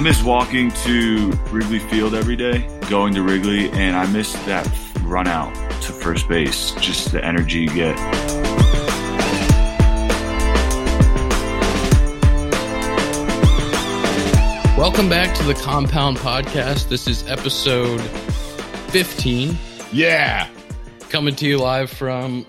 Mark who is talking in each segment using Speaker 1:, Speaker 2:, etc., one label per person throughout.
Speaker 1: miss walking to Wrigley Field every day, going to Wrigley, and I miss that run out to first base, just the energy you get.
Speaker 2: Welcome back to the Compound Podcast. This is episode 15.
Speaker 3: Yeah.
Speaker 2: Coming to you live from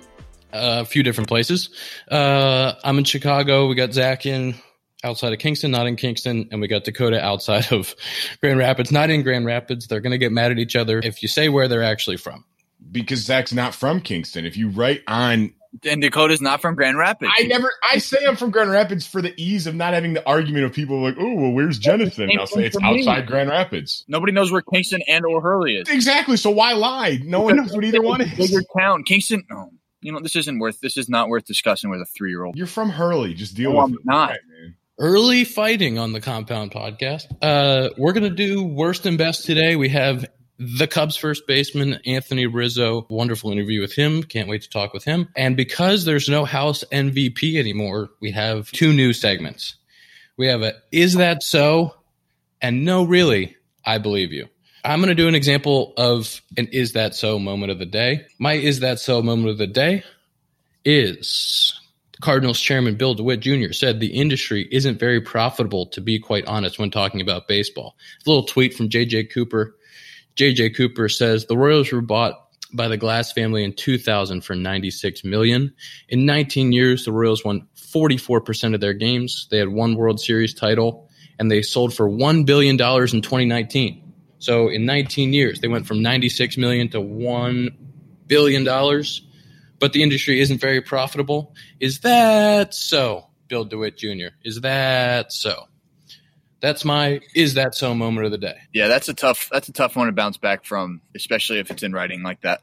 Speaker 2: a few different places. Uh, I'm in Chicago. We got Zach in outside of Kingston, not in Kingston, and we got Dakota outside of Grand Rapids, not in Grand Rapids. They're going to get mad at each other if you say where they're actually from.
Speaker 3: Because Zach's not from Kingston. If you write on
Speaker 4: and Dakota's not from Grand Rapids.
Speaker 3: I never I say I'm from Grand Rapids for the ease of not having the argument of people like, oh well, where's Jenison? And I'll say it's outside Grand Rapids.
Speaker 4: Nobody knows where Kingston and or Hurley is.
Speaker 3: Exactly. So why lie? No one knows what either one is.
Speaker 4: Bigger town. Kingston no. You know, this isn't worth this is not worth discussing with a three year old.
Speaker 3: You're from Hurley. Just deal
Speaker 4: No,
Speaker 3: with
Speaker 4: I'm
Speaker 3: it.
Speaker 4: not.
Speaker 3: Right, man.
Speaker 2: Early fighting on the Compound Podcast. Uh, we're going to do worst and best today. We have the Cubs first baseman, Anthony Rizzo. Wonderful interview with him. Can't wait to talk with him. And because there's no house MVP anymore, we have two new segments. We have a Is That So? And No, Really, I Believe You. I'm going to do an example of an Is That So moment of the day. My Is That So moment of the day is Cardinals chairman Bill DeWitt Jr. said the industry isn't very profitable, to be quite honest, when talking about baseball. A little tweet from JJ Cooper. JJ Cooper says the Royals were bought by the Glass family in 2000 for 96 million. In 19 years, the Royals won 44% of their games. They had one World Series title and they sold for 1 billion dollars in 2019. So in 19 years, they went from 96 million to 1 billion dollars but the industry isn't very profitable. Is that so, Bill DeWitt Jr.? Is that so? That's my is that so moment of the day.
Speaker 4: Yeah, that's a tough that's a tough one to bounce back from, especially if it's in writing like that.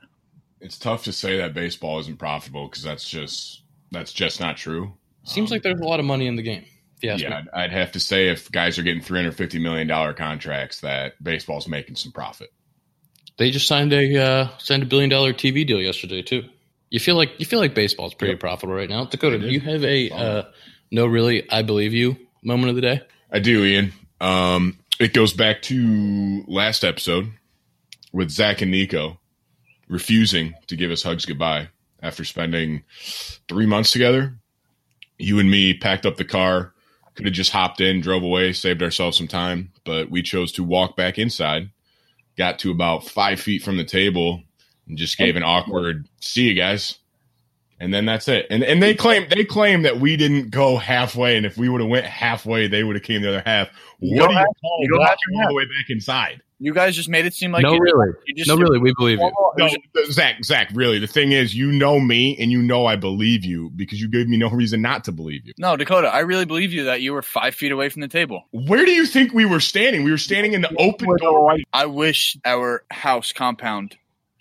Speaker 3: It's tough to say that baseball isn't profitable because that's just that's just not true.
Speaker 2: Seems like there's a lot of money in the game. If you ask
Speaker 3: Yeah. I'd, I'd have to say if guys are getting three hundred fifty million dollar contracts, that baseball's making some profit.
Speaker 2: They just signed a uh, signed a billion dollar TV deal yesterday too. You feel like you feel like baseball's pretty
Speaker 3: Yep.
Speaker 2: profitable right now. Dakota, do
Speaker 3: do.
Speaker 2: you have a uh, no really I believe you moment of the day?
Speaker 3: I do, Ian. Um, it goes back to last episode with Zach and Nico refusing to give us hugs goodbye after spending three months together. You and me packed up the car, could have just hopped in, drove away, saved ourselves some time, but we chose to walk back inside, got to about five feet from the table, and just gave an awkward "see you guys." And then that's it. And and they claim they claim that we didn't go halfway, and if we would have went halfway, they would have came the other half.
Speaker 4: You
Speaker 3: what
Speaker 4: don't
Speaker 3: do you call
Speaker 4: you
Speaker 3: walking all the way back inside?
Speaker 4: You guys just made it seem like
Speaker 2: no,
Speaker 4: you,
Speaker 2: really,
Speaker 4: you just
Speaker 2: no, really, we believe you.
Speaker 4: Oh, it
Speaker 3: No, Zach, Zach, really, the thing is, you know me, and you know I believe you because you gave me no reason not to believe you.
Speaker 4: no, Dakota, I really believe you that you were five feet away from the table.
Speaker 3: Where do you think we were standing? We were standing in the open door.
Speaker 4: I wish our house compound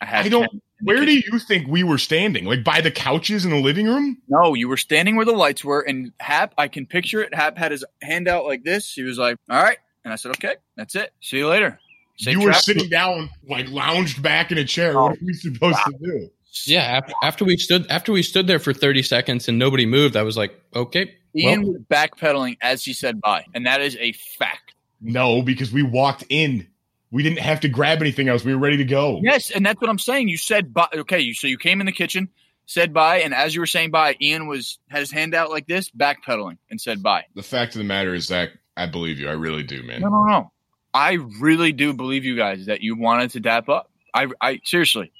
Speaker 4: had.
Speaker 3: I don't.
Speaker 4: 10 in the
Speaker 3: Where do you think we were standing? Like by the couches in the living room?
Speaker 4: No, you were standing where the lights were, and Hap, I can picture it. Hap had his hand out like this. He was like, "All right," and I said, "Okay, that's it. See you later." Safe
Speaker 3: you were
Speaker 4: travels."
Speaker 3: sitting down, like lounged back in a chair. What are we oh, supposed to do?
Speaker 2: Yeah, after, after we stood after we stood there for 30 seconds and nobody moved, I was like, okay,
Speaker 4: Ian
Speaker 2: well,
Speaker 4: was backpedaling as he said bye, and that is a fact.
Speaker 3: No, because we walked in. We didn't have to grab anything else. We were ready to go.
Speaker 4: Yes, and that's what I'm saying. You said bye. Okay, you so you came in the kitchen, said bye, and as you were saying bye, Ian was had his hand out like this, backpedaling, and said bye.
Speaker 3: The fact of the matter is, Zach, I believe you. I really do, man.
Speaker 4: No, no, no. I really do believe you guys that you wanted to dap up. I, I seriously.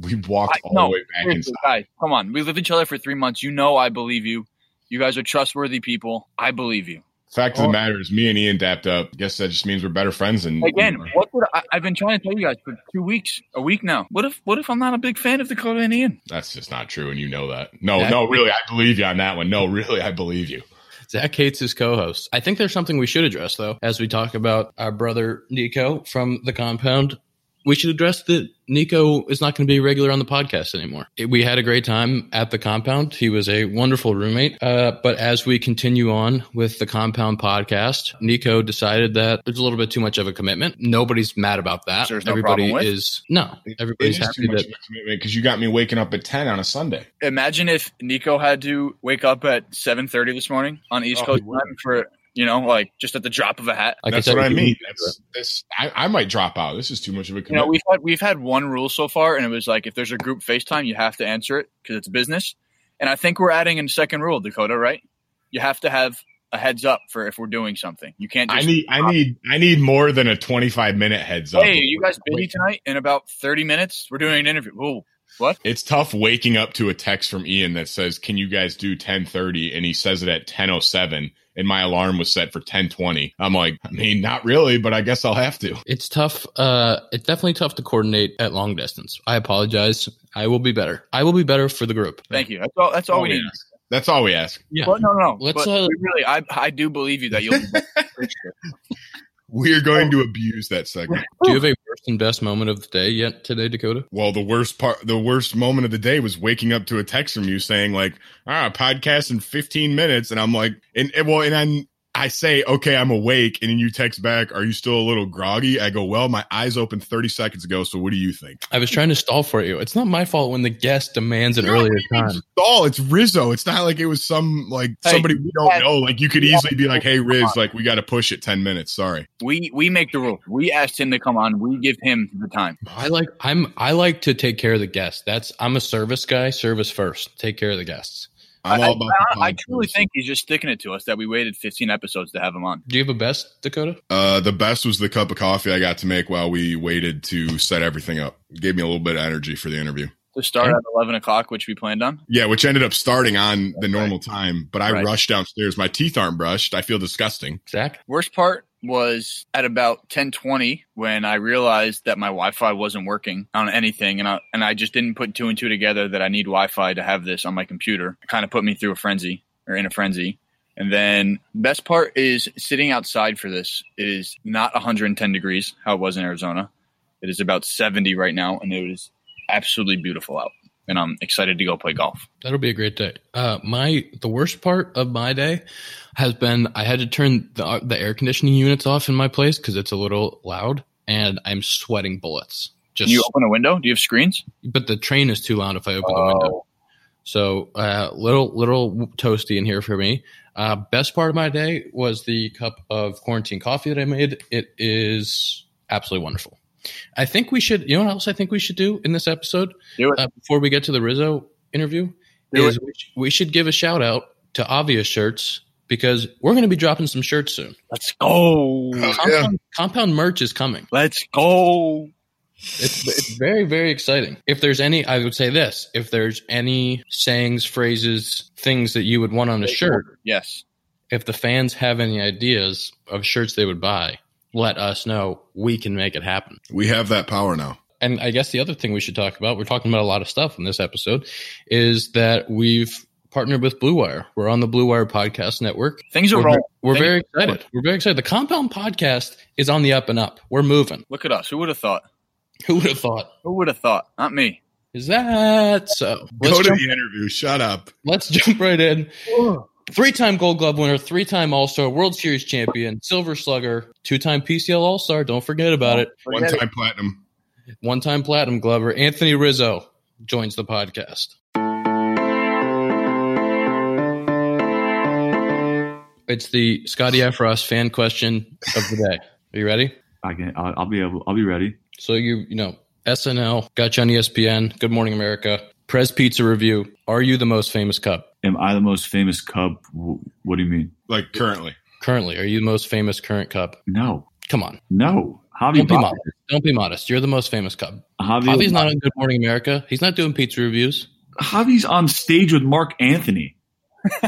Speaker 3: We walked
Speaker 4: I-
Speaker 3: all
Speaker 4: no,
Speaker 3: the way back
Speaker 4: Seriously,
Speaker 3: inside.
Speaker 4: guys, come on. We lived each other for three months. You know I believe you. You guys are trustworthy people. I believe you.
Speaker 3: Fact of
Speaker 4: Oh.
Speaker 3: the matter is, me and Ian dapped up. I Guess that just means we're better friends. And
Speaker 4: Again, what would I, I've been trying to tell you guys for two weeks, a week now. What if what if I'm not a big fan of Dakota and Ian?
Speaker 3: that's just not true, and you know that. No,
Speaker 2: That-
Speaker 3: no, really, I believe you on that one. No, really, I believe you.
Speaker 2: Zach hates his co-host. I think there's something we should address though, as we talk about our brother Nico from the compound. We should address that Nico is not going to be regular on the podcast anymore. We had a great time at the compound. He was a wonderful roommate. Uh, but as we continue on with the compound podcast, Nico decided that there's a little bit too much of a commitment. Nobody's mad about that.
Speaker 4: There's no
Speaker 2: Everybody
Speaker 4: problem with?
Speaker 2: is no. Everybody's
Speaker 3: is
Speaker 2: happy
Speaker 3: too much
Speaker 2: that
Speaker 3: of a commitment because you got me waking up at ten on a Sunday.
Speaker 4: Imagine if Nico had to wake up at 7:30 this morning on East
Speaker 3: Oh,
Speaker 4: Coast
Speaker 3: he would.
Speaker 4: time for You know, like just at the drop of a hat.
Speaker 2: Like
Speaker 3: that's
Speaker 2: said,
Speaker 3: what I mean. That's, that's I, I might drop out. This is too much of a
Speaker 4: You know, we've had we've had one rule so far, and it was like if there's a group FaceTime, you have to answer it because it's business. And I think we're adding a second rule, Dakota. Right? You have to have a heads up for if we're doing something. You can't
Speaker 3: I
Speaker 4: just.
Speaker 3: need I need I need more than a 25 minute heads up.
Speaker 4: Hey, you guys busy tonight? In about thirty minutes, we're doing an interview. Ooh, what?
Speaker 3: It's tough waking up to a text from Ian that says, "Can you guys do 10:30?" and he says it at 10:07 and my alarm was set for 10:20. I'm like, I mean, not really, but I guess I'll have to.
Speaker 2: It's tough. Uh, it's definitely tough to coordinate at long distance. I apologize. I will be better. I will be better for the group.
Speaker 4: Thank you. That's all. That's all we need.
Speaker 3: ask. That's all we ask.
Speaker 2: Yeah.
Speaker 4: Well, no, no, no.
Speaker 2: Let's,
Speaker 4: But
Speaker 2: uh,
Speaker 4: really, I, I do believe you that you'll. Be better.
Speaker 3: We are going to abuse that segment.
Speaker 2: Do you have a worst and best moment of the day yet today, Dakota?
Speaker 3: Well, the worst part, the worst moment of the day was waking up to a text from you saying like, "Ah, podcast in 15 minutes," and I'm like, and, well, and I'm. I say, okay, I'm awake. And then you text back, are you still a little groggy? I go, well, my eyes opened 30 seconds ago. So what do you think?
Speaker 2: I was trying to stall for you. It's not my fault when the guest demands an earlier time.
Speaker 3: Oh, it's Rizzo. It's not like it was some like
Speaker 4: Hey,
Speaker 3: somebody we don't
Speaker 4: had-
Speaker 3: know. Like you could easily be like, "Hey, Riz, like we got to push it ten minutes." Sorry.
Speaker 4: we we make the rule. We asked him to come on. We give him the time.
Speaker 2: I like I'm I like to take care of the guests. That's I'm a service guy. Service first. Take care of the guests.
Speaker 3: I'm all about. the
Speaker 4: I, I
Speaker 3: podcast.
Speaker 4: truly think he's just sticking it to us that we waited 15 episodes to have him on.
Speaker 2: Do you have a best, Dakota?
Speaker 3: Uh, the best was the cup of coffee I got to make while we waited to set everything up. Gave me a little bit of energy for the interview.
Speaker 4: To start
Speaker 2: Okay.
Speaker 4: at 11 o'clock, which we planned on.
Speaker 3: Yeah, which ended up starting on the normal time, but I
Speaker 4: Right.
Speaker 3: rushed downstairs. My teeth aren't brushed. I feel disgusting.
Speaker 2: Zach?
Speaker 4: Worst part was at about 10:20 when I realized that my Wi-Fi wasn't working on anything, and I and I just didn't put two and two together that I need Wi-Fi to have this on my computer. It kind of put me through a frenzy or in a frenzy. And then best part is sitting outside for this. It is not 110 degrees how it was in Arizona. It is about 70 right now, and it is absolutely beautiful out. And I'm excited to go play golf.
Speaker 2: That'll be a great day. Uh, my the worst part of my day has been I had to turn the the air conditioning units off in my place because it's a little loud, and I'm sweating bullets. Just
Speaker 4: Can you open a window? Do you have screens?
Speaker 2: but the train is too loud if I open the window. So uh, little little toasty in here for me. Uh, best part of my day was the cup of quarantine coffee that I made. It is absolutely wonderful. I think we should. You know what else I think we should do in this episode
Speaker 4: Do it.
Speaker 2: uh, before we get to the Rizzo interview
Speaker 4: Do
Speaker 2: is we, we should give a shout out to Obvious Shirts because we're going to be dropping some shirts soon.
Speaker 4: Let's go.
Speaker 2: Compound, compound merch is coming.
Speaker 4: Let's go.
Speaker 2: It's, it's very, very exciting. If there's any, I would say this if there's any sayings, phrases, things that you would want on a shirt,
Speaker 4: Yes.
Speaker 2: if the fans have any ideas of shirts they would buy, let us know. We can make it happen.
Speaker 3: We have that power now.
Speaker 2: And I guess the other thing we should talk about, we're talking about a lot of stuff in this episode, is that we've partnered with Blue Wire. We're on the Blue Wire Podcast Network.
Speaker 4: Things are
Speaker 2: We're,
Speaker 4: rolling.
Speaker 2: we're
Speaker 4: Things
Speaker 2: very excited. We're very excited. The Compound Podcast is on the up and up. We're moving.
Speaker 4: Look at us. Who would have thought?
Speaker 2: Who would have thought?
Speaker 4: Who would have thought? Not me.
Speaker 2: Is that so?
Speaker 3: Go
Speaker 2: Let's
Speaker 3: to
Speaker 2: jump,
Speaker 3: the interview. Shut up.
Speaker 2: let's jump right in. Three time Gold Glove winner, three time All Star, World Series champion, Silver Slugger, two time PCL All Star. Don't forget about oh, it.
Speaker 3: One time platinum.
Speaker 2: One time Platinum Glover, Anthony Rizzo joins the podcast. It's the Scotty Efros fan question of the day. Are you ready?
Speaker 1: I can. I'll, I'll be able. I'll be ready.
Speaker 2: So you you know SNL got you on ESPN. Good Morning America. Prez Pizza review. Are you the most famous Cub
Speaker 1: Am I the most famous Cub? What do you mean?
Speaker 3: Like currently.
Speaker 2: currently? Are you the most famous current Cub?
Speaker 1: No,
Speaker 2: Come on,
Speaker 1: no. Javi,
Speaker 2: don't be
Speaker 1: Ba-
Speaker 2: modest. Don't be modest. You're the most famous Cub.
Speaker 1: Javi,
Speaker 2: Javi's not on Good Morning America. He's not doing pizza reviews.
Speaker 1: Javi's on stage with Marc Anthony.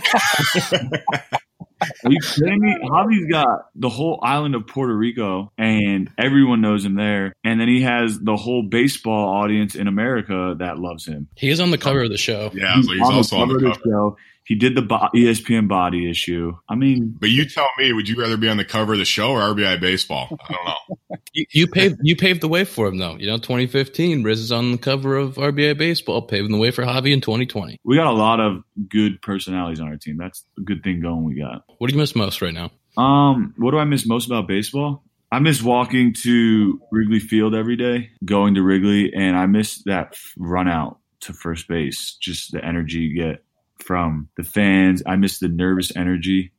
Speaker 1: Are you kidding me? Javi's got the whole island of Puerto Rico, and everyone knows him there. And then he has the whole baseball audience in America that loves him.
Speaker 2: He is on the cover of the show.
Speaker 3: Yeah, I was like, he's also on the
Speaker 1: of
Speaker 3: cover.
Speaker 1: show. He did the bo- ESPN body issue. I mean,
Speaker 3: But you tell me, would you rather be on the cover of the show or RBI baseball? I don't know.
Speaker 2: You, you paved you paved the way for him though. You know, 2015, Riz is on the cover of RBI Baseball, paving the way for Javi in 2020.
Speaker 1: we got a lot of good personalities on our team. That's a good thing going. We got.
Speaker 2: What do you miss most right now?
Speaker 1: Um, what do I miss most about baseball? I miss walking to Wrigley Field every day, going to Wrigley, and I miss that run out to first base. Just the energy you get from the fans. I miss the nervous energy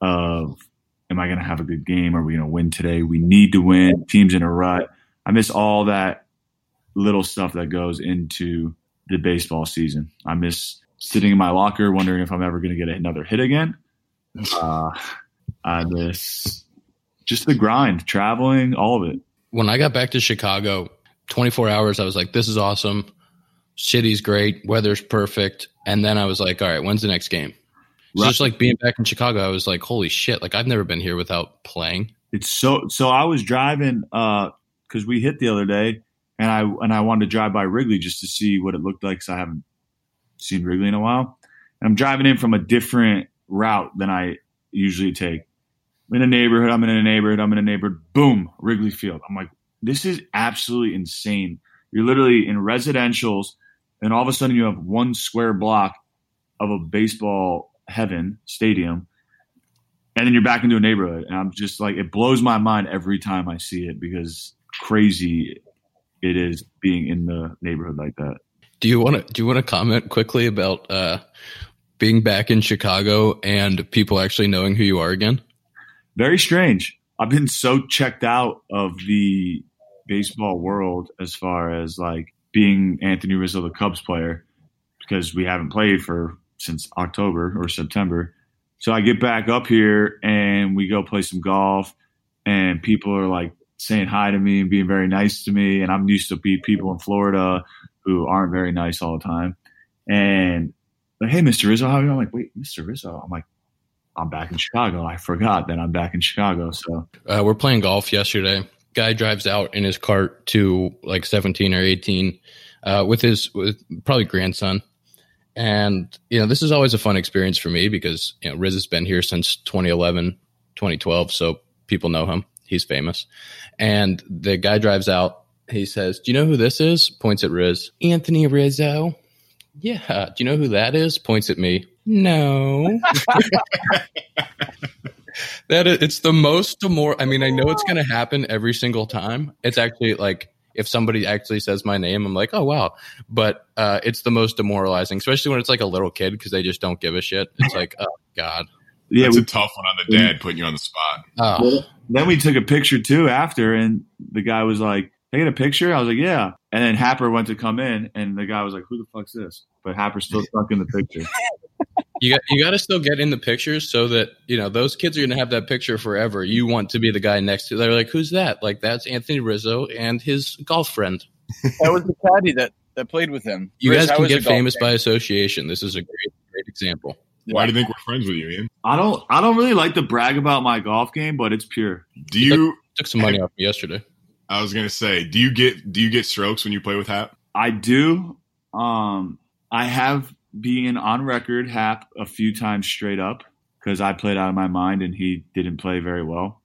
Speaker 1: of am I going to have a good game? Are we going to win today? We need to win. Teams in a rut. I miss all that little stuff that goes into the baseball season. I miss sitting in my locker wondering if I'm ever going to get another hit again. Uh, I miss just the grind, traveling, all of it.
Speaker 2: When I got back to Chicago, 24 hours, I was like, this is awesome. City's great. Weather's perfect. And then I was like, all right, when's the next game? So
Speaker 1: Right.
Speaker 2: just like being back in Chicago, I was like, holy shit. Like I've never been here without playing.
Speaker 1: It's so so. I was driving uh because we hit the other day, and I and I wanted to drive by Wrigley just to see what it looked like because I haven't seen Wrigley in a while. And I'm driving in from a different route than I usually take. I'm in a neighborhood. I'm in a neighborhood. I'm in a neighborhood. Boom, Wrigley Field. I'm like, this is absolutely insane. You're literally in residentials, and all of a sudden you have one square block of a baseball heaven stadium and then you're back into a neighborhood. And i'm just like it blows my mind every time i see it because crazy it is being in the neighborhood like that.
Speaker 2: Do you want to do you want to comment quickly about uh, being back in Chicago and people actually knowing who you are again?
Speaker 1: very strange. I've been so checked out of the baseball world as far as like being anthony rizzo the cubs player because we haven't played for since october or september. So i get back up here and we go play some golf and people are like saying hi to me and being very nice to me. And i'm used to be people in florida who aren't very nice all the time. And like hey mr rizzo how are you? I'm like wait mr rizzo? I'm like i'm back in chicago. I forgot that i'm back in chicago. So
Speaker 2: Uh, we're playing golf yesterday. Guy drives out in his cart to like 17 or 18 uh, with his with probably grandson. And, you know, this is always a fun experience for me because, you know, Riz has been here since 2011, 2012. So people know him. He's famous. And the guy drives out. He says, Do you know who this is? Points at Riz. Anthony Rizzo. Yeah. Do you know who that is? Points at me. No. that is, it's the most more. I mean, I know it's going to happen every single time. It's actually like if somebody actually says my name, I'm like, oh wow. But uh, it's the most demoralizing, especially when it's like a little kid because they just don't give a shit. It's like, oh god.
Speaker 1: yeah
Speaker 3: That's
Speaker 1: we,
Speaker 3: a tough one on the dad, putting you on the spot.
Speaker 2: Oh,
Speaker 1: then we took a picture too after and the guy was like taking a picture i was like yeah and then happer went to come in and the guy was like who the fuck's this but happer's still stuck in the picture
Speaker 2: you got you got to still get in the pictures so that you know those kids are going to have that picture forever. You want to be the guy next to. They're like, who's that? Like that's Anthony Rizzo and his golf friend.
Speaker 4: That was the caddy that, that played with him.
Speaker 2: You
Speaker 4: Riz,
Speaker 2: guys can get famous
Speaker 4: game?
Speaker 2: by association. This is a great great example.
Speaker 3: Why do you think we're friends with you, Ian?
Speaker 1: i don't i don't really like to brag about my golf game but it's pure
Speaker 3: Do you?
Speaker 2: Took some money off me yesterday.
Speaker 3: I was gonna say, do you get do you get strokes when you play with Hap?
Speaker 1: i do um i have being on record hap a few times straight up because i played out of my mind and he didn't play very well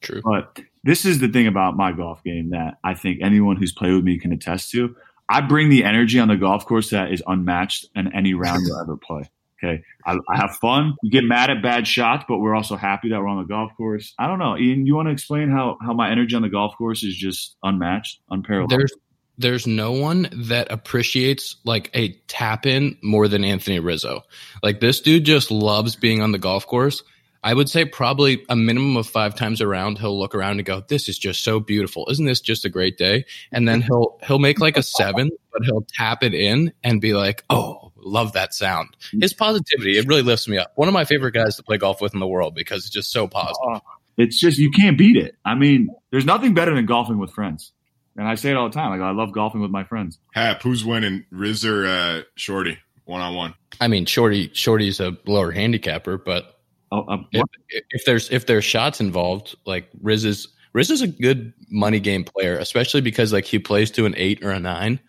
Speaker 2: True.
Speaker 1: But this is the thing about my golf game that I think anyone who's played with me can attest to. I bring the energy on the golf course that is unmatched in any round you'll ever play. Okay. I, I have fun. We get mad at bad shots, but we're also happy that we're on the golf course. I don't know. Ian, you want to explain how, how my energy on the golf course is just unmatched, unparalleled?
Speaker 2: There's there's no one that appreciates like a tap in more than Anthony Rizzo. Like this dude just loves being on the golf course. I would say probably a minimum of five times around he'll look around and go, "This is just so beautiful. Isn't this just a great day?" And then he'll he'll make like a seven, but he'll tap it in and be like, "Oh, love that sound." His positivity it really lifts me up. One of my favorite guys to play golf with in the world because it's just so positive.
Speaker 1: It's just, you can't beat it. I mean, there's nothing better than golfing with friends. And I say it all the time. Like, I love golfing with my friends.
Speaker 3: Hap, who's winning? Riz or uh, Shorty? One on one.
Speaker 2: I mean, Shorty Shorty's a lower handicapper, but
Speaker 1: Oh, um,
Speaker 2: if, if there's if there's shots involved, like Riz is Riz is a good money game player, especially because like he plays to an eight or a nine,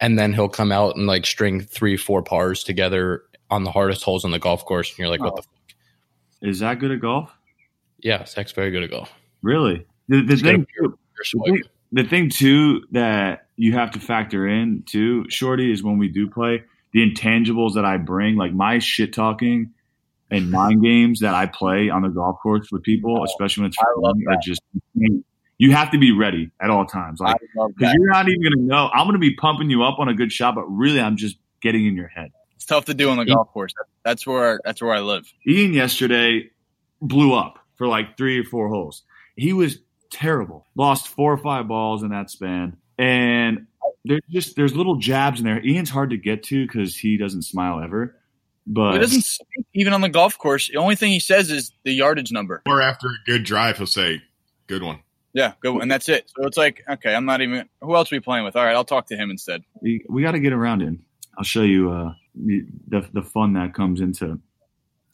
Speaker 2: and then he'll come out and like string three, four pars together on the hardest holes on the golf course, and you're like, what the? Fuck?
Speaker 1: Is that good at golf?
Speaker 2: Yeah, Zach's very good at golf.
Speaker 1: Really? The, the
Speaker 2: He's got a
Speaker 1: thing,
Speaker 2: pure- pure
Speaker 1: the thing, the thing too that you have to factor in too, Shorty, is when we do play the intangibles that I bring, like my shit talking and mind games that I play on the golf course with people, especially when it's
Speaker 4: I
Speaker 1: fun, are just you have to be ready at all times. Like because you're not even gonna know. I'm gonna be pumping you up on a good shot, but really I'm just getting in your head.
Speaker 4: It's tough to do on the golf course. That's where that's where I live.
Speaker 1: Ian yesterday blew up for like three or four holes. He was terrible. Lost four or five balls in that span. And there's just there's little jabs in there. Ian's hard to get to because he doesn't smile ever. But
Speaker 4: He doesn't even on the golf course. The only thing he says is the yardage number.
Speaker 3: Or after a good drive, he'll say, "Good one."
Speaker 4: Yeah, good, one. and that's it. So it's like, okay, I'm not even. Who else are we playing with? All right, I'll talk to him instead.
Speaker 1: we, we got to get around in. I'll show you uh, the, the the fun that comes into.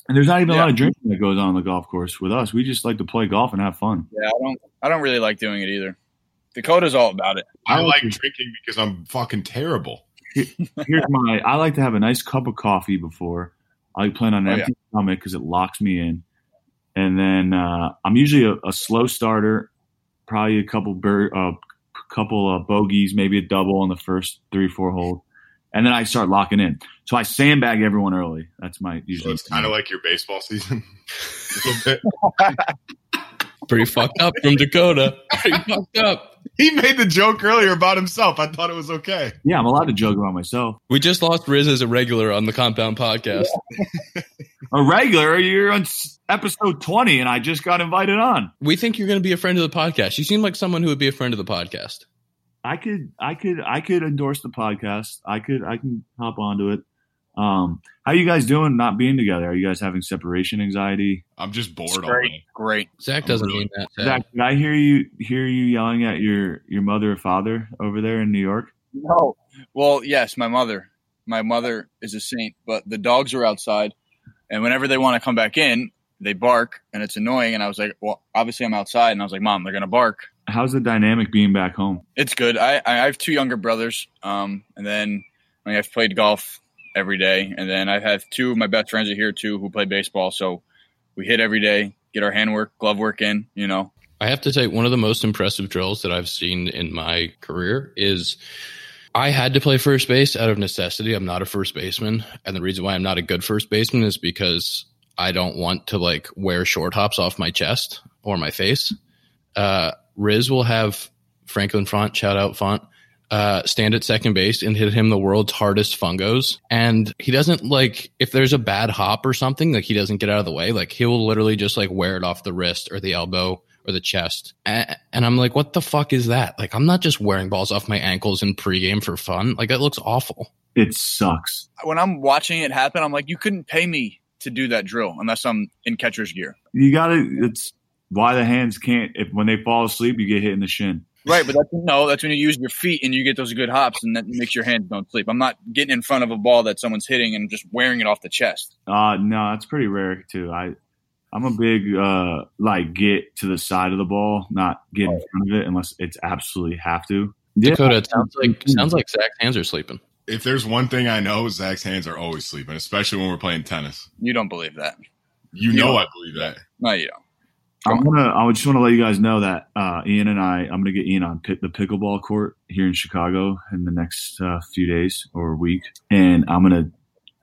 Speaker 1: And there's not even a lot of drinking that goes on on the golf course with us. We just like to play golf and have fun.
Speaker 4: Yeah, I don't. I don't really like doing it either. Dakota's all about it.
Speaker 3: I like drinking because I'm fucking terrible.
Speaker 1: Here's my. I like to have a nice cup of coffee before. I like playing on an
Speaker 4: Oh,
Speaker 1: empty stomach because it locks me in. And then uh, I'm usually a, a slow starter, probably a couple bir- uh, couple of bogeys, maybe a double on the first three four holes, and then I start locking in. So I sandbag everyone early. That's my
Speaker 3: So
Speaker 1: usually.
Speaker 3: it's kind of like your baseball season. a little bit.
Speaker 2: Pretty fucked up from Dakota. Pretty fucked up.
Speaker 3: He made the joke earlier about himself. I thought it was okay.
Speaker 1: yeah, I'm allowed to joke about myself.
Speaker 2: We just lost Riz as a regular on the Compound Podcast.
Speaker 1: A regular, you're on episode 20, and I just got invited on.
Speaker 2: We think you're going to be a friend of the podcast. You seem like someone who would be a friend of the podcast.
Speaker 1: I could, I could, I could endorse the podcast. I could, I can hop onto it. Um, how you guys doing? Not being together? Are you guys having separation anxiety?
Speaker 3: I'm just bored
Speaker 4: It's great,
Speaker 3: day.
Speaker 4: great.
Speaker 2: Zach
Speaker 3: I'm
Speaker 2: doesn't
Speaker 3: really-
Speaker 2: mean that. Zach.
Speaker 1: Zach, did I hear you hear you yelling at your your mother or father over there in New York?
Speaker 4: No. Well, yes, my mother. My mother is a saint, but the dogs are outside, and whenever they want to come back in, they bark, and it's annoying. And I was like, well, obviously I'm outside, and I was like, Mom, they're gonna bark.
Speaker 1: How's the dynamic being back home?
Speaker 4: It's good. I I have two younger brothers, um, and then I mean, I've played golf every day, and then I have two of my best friends are here too who play baseball. So we hit every day, get our handwork, glove work in. You know,
Speaker 2: I have to say, one of the most impressive drills that I've seen in my career is I had to play first base out of necessity. I'm not a first baseman. And the reason why I'm not a good first baseman is because I don't want to like wear short hops off my chest or my face. Uh, Riz will have Franklin Font, shout out Font, uh, stand at second base and hit him the world's hardest fungos. And he doesn't like, if there's a bad hop or something, like he doesn't get out of the way. Like he'll literally just like wear it off the wrist or the elbow or the chest. And, and I'm like, what the fuck is that? Like, I'm not just wearing balls off my ankles in pregame for fun. Like, that looks awful.
Speaker 1: It sucks.
Speaker 4: when I'm watching it happen, I'm like, you couldn't pay me to do that drill unless I'm in catcher's gear.
Speaker 1: You got to. It's why the hands can't. If when they fall asleep, you get hit in the shin.
Speaker 4: Right, but that's no, that's when you use your feet and you get those good hops, and that makes your hands don't sleep. I'm not getting in front of a ball that someone's hitting and just wearing it off the chest.
Speaker 1: Uh no, that's pretty rare too. I I'm a big uh like get to the side of the ball, not get in front of it unless it's absolutely have to. Yeah,
Speaker 2: Dakota, it sounds like sounds like Zach's hands are sleeping.
Speaker 3: If there's one thing I know, Zach's hands are always sleeping, especially when we're playing tennis.
Speaker 4: You don't believe that?
Speaker 3: You
Speaker 4: Yeah.
Speaker 3: know I believe that.
Speaker 4: No, you don't.
Speaker 1: I'm gonna. I just want to let you guys know that uh, Ian and I. I'm gonna get Ian on pit, the pickleball court here in Chicago in the next uh, few days or week, and I'm gonna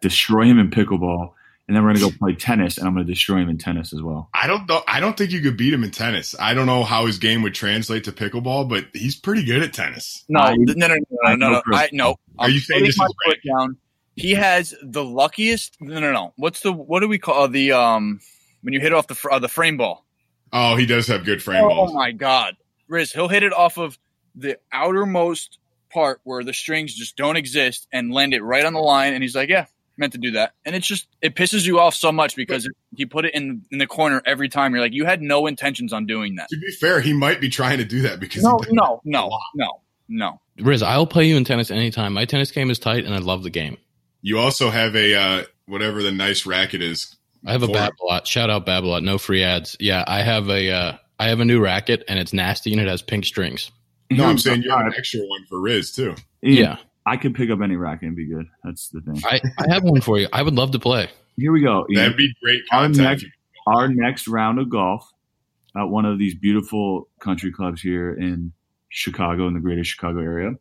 Speaker 1: destroy him in pickleball, and then we're gonna go play tennis, and I'm gonna destroy him in tennis as well.
Speaker 3: I don't know. I don't think you could beat him in tennis. I don't know how his game would translate to pickleball, but he's pretty good at tennis.
Speaker 4: No,
Speaker 1: I-
Speaker 4: no, no, no, no,
Speaker 1: I
Speaker 4: no.
Speaker 1: know
Speaker 4: no.
Speaker 1: for
Speaker 4: no.
Speaker 3: Are
Speaker 4: I'm
Speaker 3: you saying this
Speaker 4: my
Speaker 3: is
Speaker 4: foot down? He has the luckiest. No, no, no. What's the what do we call the um when you hit off the uh, the frame ball?
Speaker 3: Oh, he does have good frame
Speaker 4: Oh
Speaker 3: balls.
Speaker 4: Oh my god, Riz, he'll hit it off of the outermost part where the strings just don't exist and land it right on the line, and he's like, "Yeah, meant to do that." And it's just it pisses you off so much because he put it in in the corner every time. You're like, you had no intentions on doing that.
Speaker 3: To be fair, he might be trying to do that because
Speaker 4: No, no, no, no, no.
Speaker 2: Riz, I'll play you in tennis anytime. My tennis game is tight, and I love the game.
Speaker 3: you also have a uh, whatever the nice racket is.
Speaker 2: I have a
Speaker 3: for-
Speaker 2: Babolat. Shout out Babolat. No free ads. Yeah, I have a uh, I have a new racket, and it's nasty, and it has pink strings.
Speaker 3: No, I'm saying you have an extra one for Riz too.
Speaker 1: Ian,
Speaker 2: Yeah,
Speaker 1: I could pick up any racket and be good. That's the thing.
Speaker 2: I, I have one for you. I would love to play.
Speaker 1: Here we go. Ian.
Speaker 3: That'd be great
Speaker 1: Our next, our next round of golf at one of these beautiful country clubs here in Chicago, in the greater Chicago area.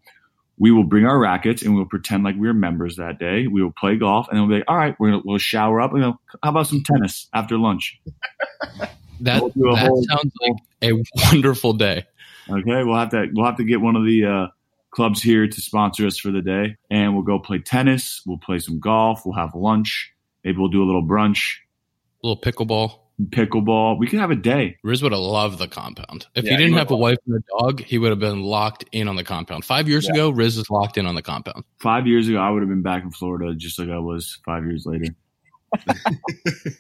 Speaker 1: We will bring our rackets and we'll pretend like we're members that day. We will play golf and then we'll be like, all right, we're gonna, we'll shower up and go, how about some tennis after lunch?
Speaker 2: That
Speaker 1: We'll
Speaker 2: that
Speaker 1: whole-
Speaker 2: sounds like a wonderful day.
Speaker 1: Okay, we'll have to we'll have to get one of the uh, clubs here to sponsor us for the day, and we'll go play tennis. We'll play some golf. We'll have lunch. Maybe we'll do a little brunch.
Speaker 2: A little pickleball.
Speaker 5: pickleball. We could have a day.
Speaker 2: Riz would have loved the compound. If
Speaker 4: Yeah,
Speaker 2: he didn't
Speaker 4: he
Speaker 2: have a wife and a dog, he would have been locked in on the compound. Five years
Speaker 4: Yeah.
Speaker 2: ago, Riz is locked in on the compound.
Speaker 5: Five years ago, I would have been back in Florida just like I was five years later.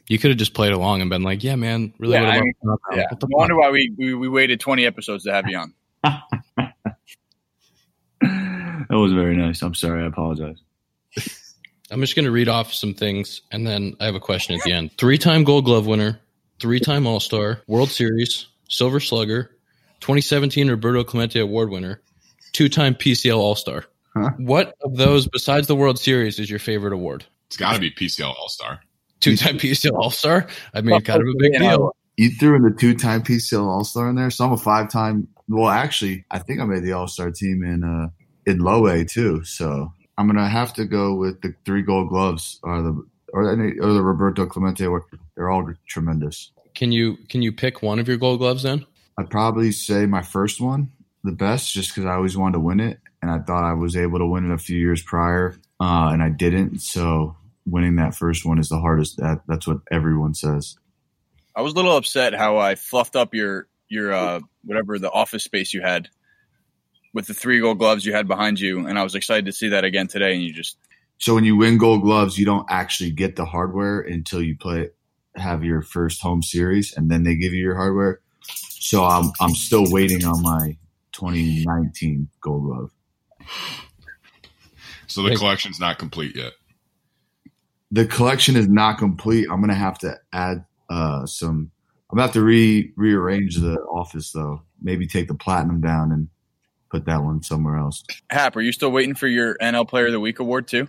Speaker 2: You could have just played along and been like, "Yeah, man, really
Speaker 4: Yeah,
Speaker 2: would have
Speaker 4: I mean. Yeah.
Speaker 2: What
Speaker 4: No wonder why we, we we waited 20 episodes to have you on.
Speaker 5: that was very nice. I'm sorry. I apologize.
Speaker 2: I'm just going to read off some things, and then I have a question at the end. Three-time Gold Glove winner, three-time All-Star, World Series, Silver Slugger, 2017 Roberto Clemente Award winner, two-time PCL All-Star.
Speaker 1: Huh?
Speaker 2: What of those, besides the World Series, is your favorite award?
Speaker 3: It's got to be PCL All Star.
Speaker 2: Two-time PCL All-Star. I mean, kind of a big deal.
Speaker 1: You threw in the two time PCL All Star in there, so I'm a five time. Well, actually, I think I made the All Star team in uh in low A too. So I'm gonna have to go with the three Gold Gloves or the or any or the Roberto Clemente. Award. They're all tremendous.
Speaker 2: Can you can you pick one of your Gold Gloves then?
Speaker 1: I'd probably say my first one, the best, just because I always wanted to win it, and I thought I was able to win it a few years prior, uh, and I didn't. So winning that first one is the hardest. That that's what everyone says.
Speaker 4: I was a little upset how I fluffed up your your uh, whatever the office space you had with the three gold gloves you had behind you, and I was excited to see that again today. And you just
Speaker 1: So when you win Gold Gloves, you don't actually get the hardware until you play have your first home series, and then they give you your hardware. So I'm I'm still waiting on my 2019 Gold Glove.
Speaker 3: So the collection's not complete yet.
Speaker 1: The collection is not complete. I'm gonna have to add uh, some. I'm gonna have to re rearrange the office though. Maybe take the platinum down and put that one somewhere else.
Speaker 4: Hap, are you still waiting for your NL Player of the Week award too?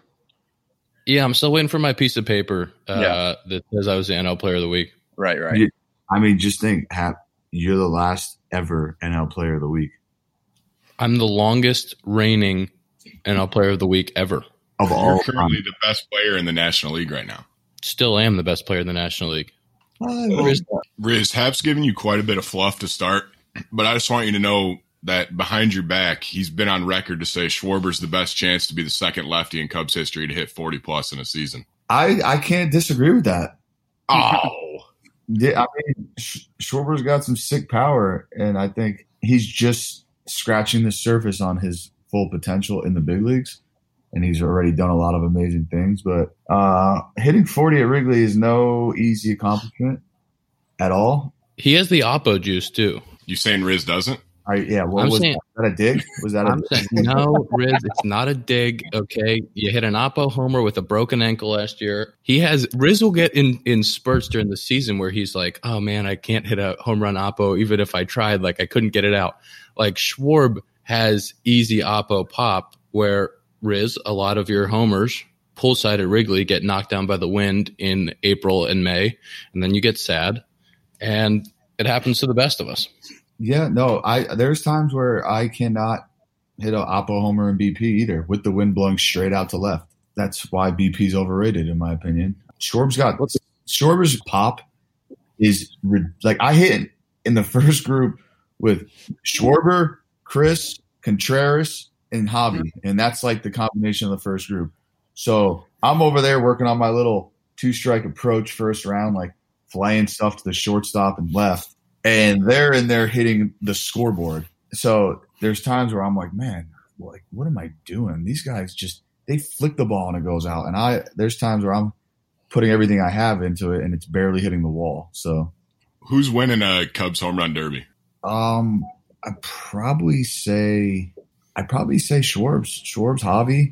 Speaker 2: Yeah, I'm still waiting for my piece of paper uh,
Speaker 4: Yeah.
Speaker 2: that says I was the NL Player of the Week.
Speaker 4: Right, right.
Speaker 1: Yeah. I mean, just think, Hap, you're the last ever NL Player of the Week
Speaker 2: I'm the longest reigning NL Player of the Week ever.
Speaker 1: of all,
Speaker 3: You're
Speaker 1: all time.
Speaker 3: currently the best player in the National League right now.
Speaker 2: Still am the best player in the National League.
Speaker 3: Riz, Riz, Hap's given you quite a bit of fluff to start, but I just want you to know that behind your back, he's been on record to say Schwarber's the best chance to be the second lefty in Cubs history to hit 40 plus in a season.
Speaker 1: I I can't disagree with that.
Speaker 3: Oh,
Speaker 1: Yeah, I mean, Sch- Schwarber's got some sick power, and I think he's just scratching the surface on his full potential in the big leagues. And he's already done a lot of amazing things, but uh, hitting 40 at Wrigley is no easy accomplishment at all.
Speaker 2: He has the Oppo juice too.
Speaker 3: you saying Riz doesn't?
Speaker 1: I, yeah, what
Speaker 2: I'm
Speaker 1: was
Speaker 2: saying-
Speaker 1: that? a dig? Was that a
Speaker 2: I'm saying no, Riz. It's not a dig. Okay, you hit an Oppo homer with a broken ankle last year. He has Riz will get in in spurts during the season where he's like, "Oh man, I can't hit a home run Oppo even if I tried. Like I couldn't get it out." Like Schwarb has easy Oppo pop where Riz, a lot of your homers poolside at Wrigley get knocked down by the wind in April and May, and then you get sad, and it happens to the best of us.
Speaker 1: Yeah, no, I there's times where I cannot hit a Oppo homer in BP either with the wind blowing straight out to left. That's why BP's overrated in my opinion. Schwarb's got Schwarber's pop is like I hit in the first group with Schwarber, Chris, Contreras, and Javi, and that's like the combination of the first group. So I'm over there working on my little two strike approach first round, like flying stuff to the shortstop and left and they're in there hitting the scoreboard. So there's times where I'm like, man, like what am I doing? These guys just they flick the ball and it goes out, and I there's times where I'm putting everything I have into it and it's barely hitting the wall. So
Speaker 3: Who's winning a Cubs home run derby?
Speaker 1: um, I'd probably say I'd probably say Schwarbs, Schwarbs, Javi.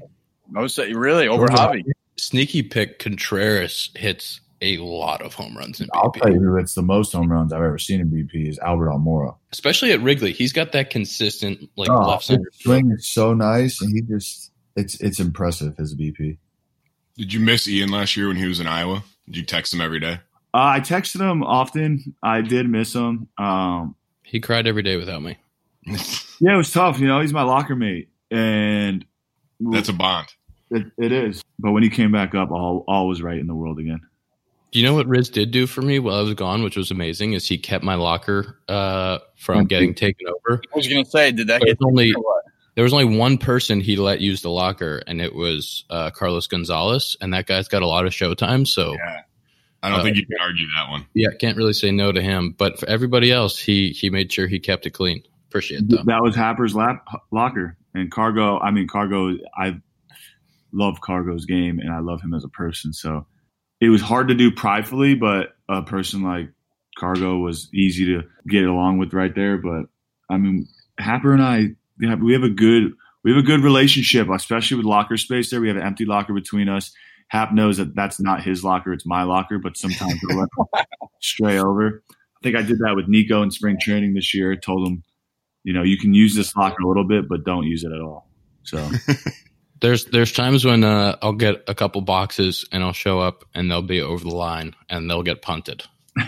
Speaker 4: I was say really over
Speaker 1: Schwarber-
Speaker 4: Javi.
Speaker 2: Sneaky pick Contreras hits a lot of home runs in
Speaker 1: I'll
Speaker 2: BP.
Speaker 1: tell you who hits the most home runs I've ever seen in BP is Albert Almora.
Speaker 2: especially at Wrigley. He's got that consistent like
Speaker 1: Oh,
Speaker 2: left center.
Speaker 1: his swing is so nice, and he just it's it's impressive his BP.
Speaker 3: Did you miss Ian last year when he was in Iowa? Did you text him every day?
Speaker 5: Uh, I texted him often. I did miss him. Um,
Speaker 2: He cried every day without me.
Speaker 5: Yeah, it was tough. You know, he's my locker mate, and
Speaker 3: That's a bond.
Speaker 5: it, it is. But when he came back up, all all was right in the world again.
Speaker 2: Do you know what Riz did do for me while I was gone, which was amazing? Is he kept my locker uh, from getting taken over.
Speaker 4: I was gonna say, did that
Speaker 2: But
Speaker 4: get
Speaker 2: only there was only one person he let use the locker, and it was uh, Carlos Gonzalez, and that guy's got a lot of showtime. So
Speaker 3: Yeah. I don't
Speaker 2: Uh,
Speaker 3: think you can argue that one.
Speaker 2: Yeah, can't really say no to him. But for everybody else, he he made sure he kept it clean. Appreciate that.
Speaker 6: That was Happer's lap locker and Cargo. I mean, Cargo. I love Cargo's game and I love him as a person. So it was hard to do pridefully, but a person like Cargo was easy to get along with right there. But I mean, Happer and I, we have, we have a good we have a good relationship, especially with locker space. There, we have an empty locker between us. Hap knows that that's not his locker; it's my locker. But sometimes he'll stray over. I think I did that with Nico in spring training this year. Told him, you know, you can use this locker a little bit, but don't use it at all. So
Speaker 2: There's there's times when uh, I'll get a couple boxes and I'll show up and they'll be over the line and they'll get punted.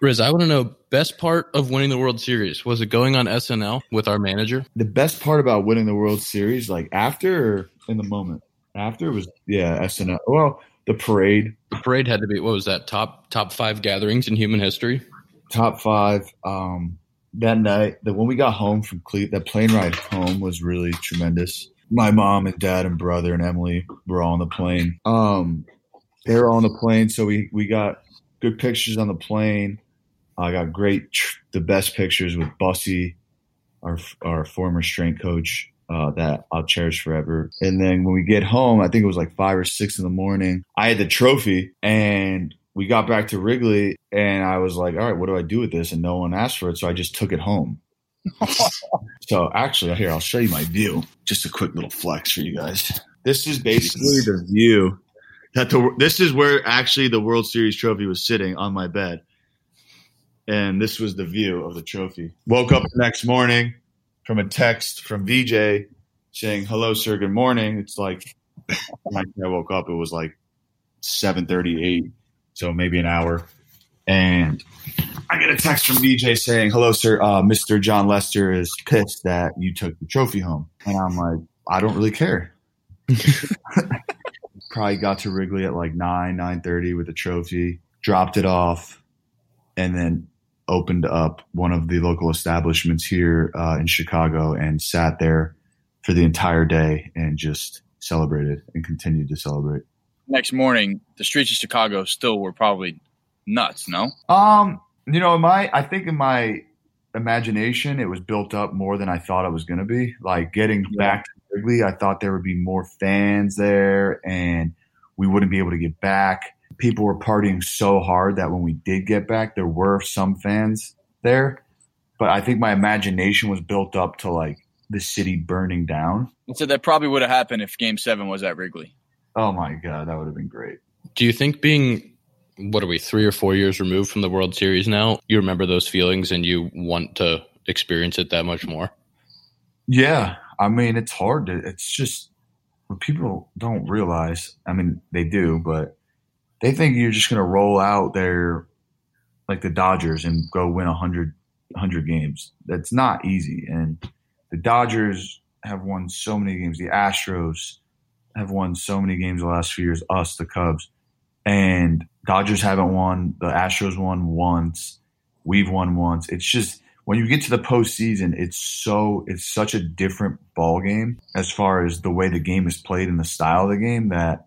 Speaker 2: Riz, I want to know best part of winning the World Series was it going on SNL with our manager?
Speaker 1: The best part about winning the World Series, like after or in the moment? After was yeah, SNL. Well, the parade,
Speaker 2: The parade had to be what was that top top five gatherings in human history?
Speaker 1: top five. Um, that night, that when we got home from Cleveland, that plane ride home was really tremendous. My mom and dad and brother and Emily were all on the plane. Um, they were all on the plane, so we we got good pictures on the plane. I got great, the best pictures with Bussy, our our former strength coach. Uh, that I'll cherish forever. And then when we get home, I think it was like five or six in the morning. I had the trophy, and we got back to Wrigley, and I was like, "All right, what do I do with this?" And no one asked for it, so I just took it home. so actually, here I'll show you my view. Just a quick little flex for you guys. This is basically the view that the this is where actually the World Series trophy was sitting on my bed, and this was the view of the trophy. Woke up the next morning from a text from VJ saying, "Hello, sir. Good morning." It's like when I woke up, it was like seven thirty-eight, so maybe an hour, and I get a text from VJ saying, "Hello, sir. Uh, Mr. Jon Lester is pissed that you took the trophy home," and I'm like, "I don't really care." Probably got to Wrigley at like nine, nine thirty with the trophy, dropped it off, and then opened up one of the local establishments here uh, in Chicago and sat there for the entire day and just celebrated and continued to celebrate.
Speaker 4: Next morning, the streets of Chicago still were probably nuts. No,
Speaker 1: Um, you know, in my I think in my imagination, it was built up more than I thought it was going to be. Like getting back to Wrigley, I thought there would be more fans there, and we wouldn't be able to get back. People were partying so hard that when we did get back, there were some fans there, but I think my imagination was built up to like the city burning down.
Speaker 4: and so that probably would have happened if Game Seven was at Wrigley.
Speaker 1: Oh my god, that would have been great.
Speaker 2: Do you think being what are we three or four years removed from the World Series now, you remember those feelings and you want to experience it that much more?
Speaker 1: Yeah, I mean it's hard to. It's just what people don't realize. I mean they do, but they think you're just going to roll out there like the Dodgers and go win 100, 100 games. That's not easy. And the Dodgers have won so many games. The Astros have won so many games the last few years. Us, the Cubs, and Dodgers haven't won. The Astros won once. We've won once. It's just when you get to the postseason, it's so it's such a different ball game as far as the way the game is played and the style of the game that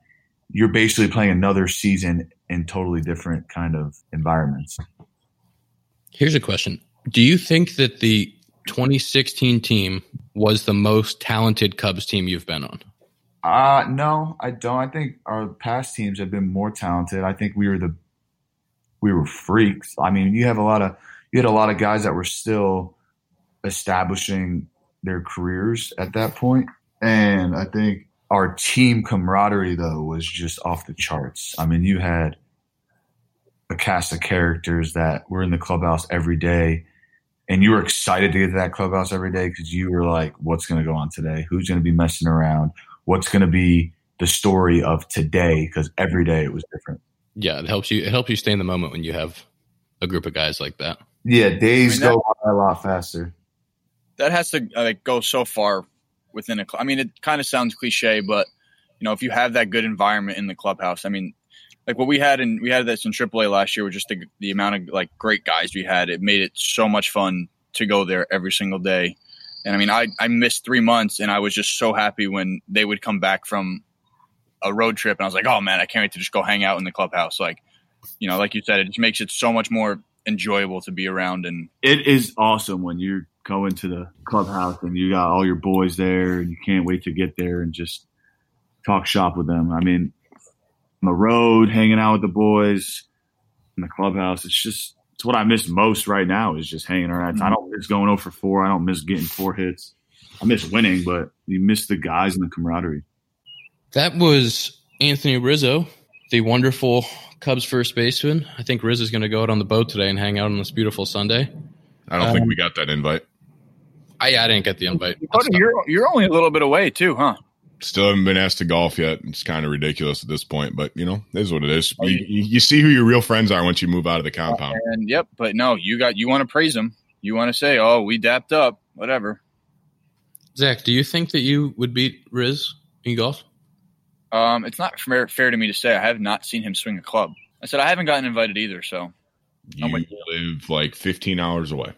Speaker 1: you're basically playing another season in totally different kind of environments.
Speaker 2: Here's a question. Do you think that the 2016 team was the most talented Cubs team you've been on?
Speaker 1: Uh no, I don't. I think our past teams have been more talented. I think we were the we were freaks. I mean, you have a lot of you had a lot of guys that were still establishing their careers at that point. And I think our team camaraderie though was just off the charts. I mean, you had a cast of characters that were in the clubhouse every day and you were excited to get to that clubhouse every day because you were like, what's going to go on today? Who's going to be messing around? What's going to be the story of today? Because every day it was different.
Speaker 2: Yeah, it helps you. It helps you stay in the moment when you have a group of guys like that.
Speaker 1: Yeah, days
Speaker 4: I mean,
Speaker 1: go by a lot faster.
Speaker 4: That has to uh, like go so far within a. Cl- I mean, it kind of sounds cliche, but you know, if you have that good environment in the clubhouse, I mean, like what we had in we had this in AAA last year with just the, the amount of like great guys we had. It made it so much fun to go there every single day. And I mean, I I missed three months, and I was just so happy when they would come back from a road trip, and I was like, oh man, I can't wait to just go hang out in the clubhouse. Like, you know, like you said, it just makes it so much more enjoyable to be around. And
Speaker 1: It is awesome when you're going to the clubhouse and you got all your boys there and you can't wait to get there and just talk shop with them. I mean, on the road, hanging out with the boys in the clubhouse, it's just it's what I miss most right now is just hanging around. I mm-hmm. don't miss going over for four. I don't miss getting four hits. I miss winning, but you miss the guys and the camaraderie.
Speaker 2: That was Anthony Rizzo, the wonderful Cubs first baseman. I think Rizzo's going to go out on the boat today and hang out on this beautiful Sunday.
Speaker 3: I don't
Speaker 2: Um,
Speaker 3: think we got that invite.
Speaker 2: I, I didn't get the invite.
Speaker 4: You're you're only a little bit away too, huh?
Speaker 3: Still haven't been asked to golf yet. It's kind of ridiculous at this point, but you know, it is what it is. You, you, you see who your real friends are once you move out of the compound.
Speaker 4: And yep, but no, you got you want to praise them. You want to say, oh, we dapped up, whatever.
Speaker 2: Zach, do you think that you would beat Riz in golf?
Speaker 4: Um, it's not fair, fair to me to say I have not seen him swing a club. I said I haven't gotten invited either. So
Speaker 3: You
Speaker 4: I'm with
Speaker 3: live like 15 hours away.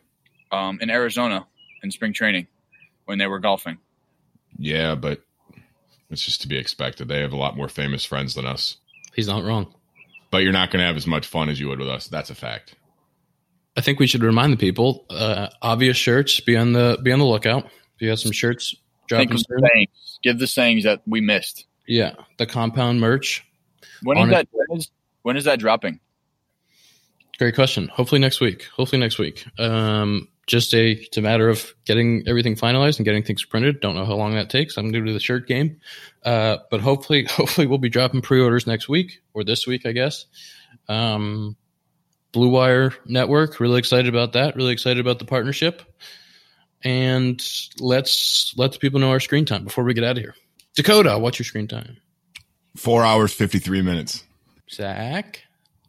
Speaker 4: um, in Arizona in spring training when they were golfing.
Speaker 3: Yeah, but it's just to be expected. They have a lot more famous friends than us.
Speaker 2: He's not wrong.
Speaker 3: But you're not going to have as much fun as you would with us. That's a fact.
Speaker 2: I think we should remind the people. Uh, obvious shirts. Be on the be on the lookout. If you have some shirts, drop them.
Speaker 4: the sayings. Give the sayings that we missed.
Speaker 2: Yeah, the compound merch.
Speaker 4: When is that? When is, when is that dropping?
Speaker 2: Great question. Hopefully next week. Hopefully next week. Um, just a it's a matter of getting everything finalized and getting things printed. Don't know how long that takes. I'm new to the shirt game, uh, but hopefully, hopefully we'll be dropping pre-orders next week or this week, I guess. Um, Blue Wire Network. Really excited about that. Really excited about the partnership. And let's let the people know our screen time before we get out of here. Dakota, what's your screen time?
Speaker 3: Four hours, 53 minutes.
Speaker 2: Zach.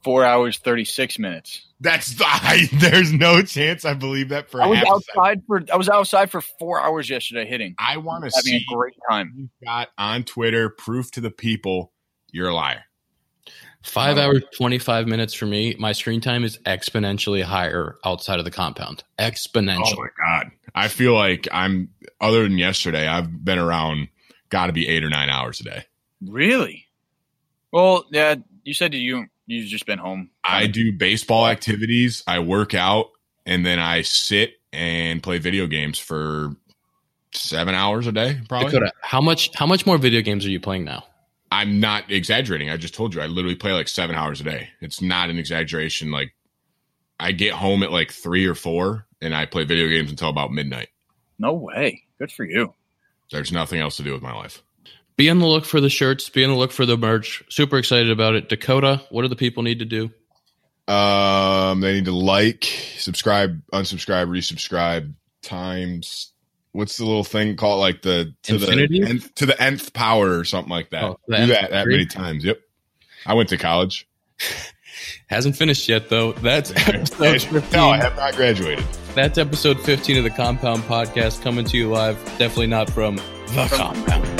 Speaker 4: Four hours thirty six minutes.
Speaker 3: That's the, I, there's no chance I believe that for
Speaker 4: I was
Speaker 3: half a
Speaker 4: outside for I was outside for four hours yesterday hitting,
Speaker 3: I want to
Speaker 4: having
Speaker 3: see
Speaker 4: a great time.
Speaker 3: you got on Twitter proof to the people you're a liar.
Speaker 2: Five
Speaker 4: Oh.
Speaker 2: hours, 25 minutes for me. My screen time is exponentially higher outside of the compound. Exponentially.
Speaker 3: Oh my god! I feel like I'm. Other than yesterday, I've been around. Got to be eight or nine hours a day.
Speaker 4: Really? Well, yeah. You said you you've just been home.
Speaker 3: I do baseball activities. I work out, and then I sit and play video games for seven hours a day. Probably.
Speaker 2: Dakota, how much how much more video games are you playing now?
Speaker 3: I'm not exaggerating. I just told you I literally play like seven hours a day. It's not an exaggeration. Like I get home at like three or four, and I play video games until about midnight.
Speaker 4: No way. Good for you.
Speaker 3: There's nothing else to do with my life.
Speaker 2: Be on the look for the shirts. Be on the look for the merch. Super excited about it. Dakota, what do the people need to do?
Speaker 3: Um, they need to like, subscribe, unsubscribe, resubscribe times. What's the little thing called? Like the to
Speaker 2: Infinity?
Speaker 3: the nth, to the nth power or something like that.
Speaker 2: Oh,
Speaker 3: Do that that many times. Yep. I went to college.
Speaker 2: Hasn't finished yet though. That's episode
Speaker 3: no, I have not graduated.
Speaker 2: That's episode 15 of the Compound Podcast coming to you live. Definitely not from the Compound.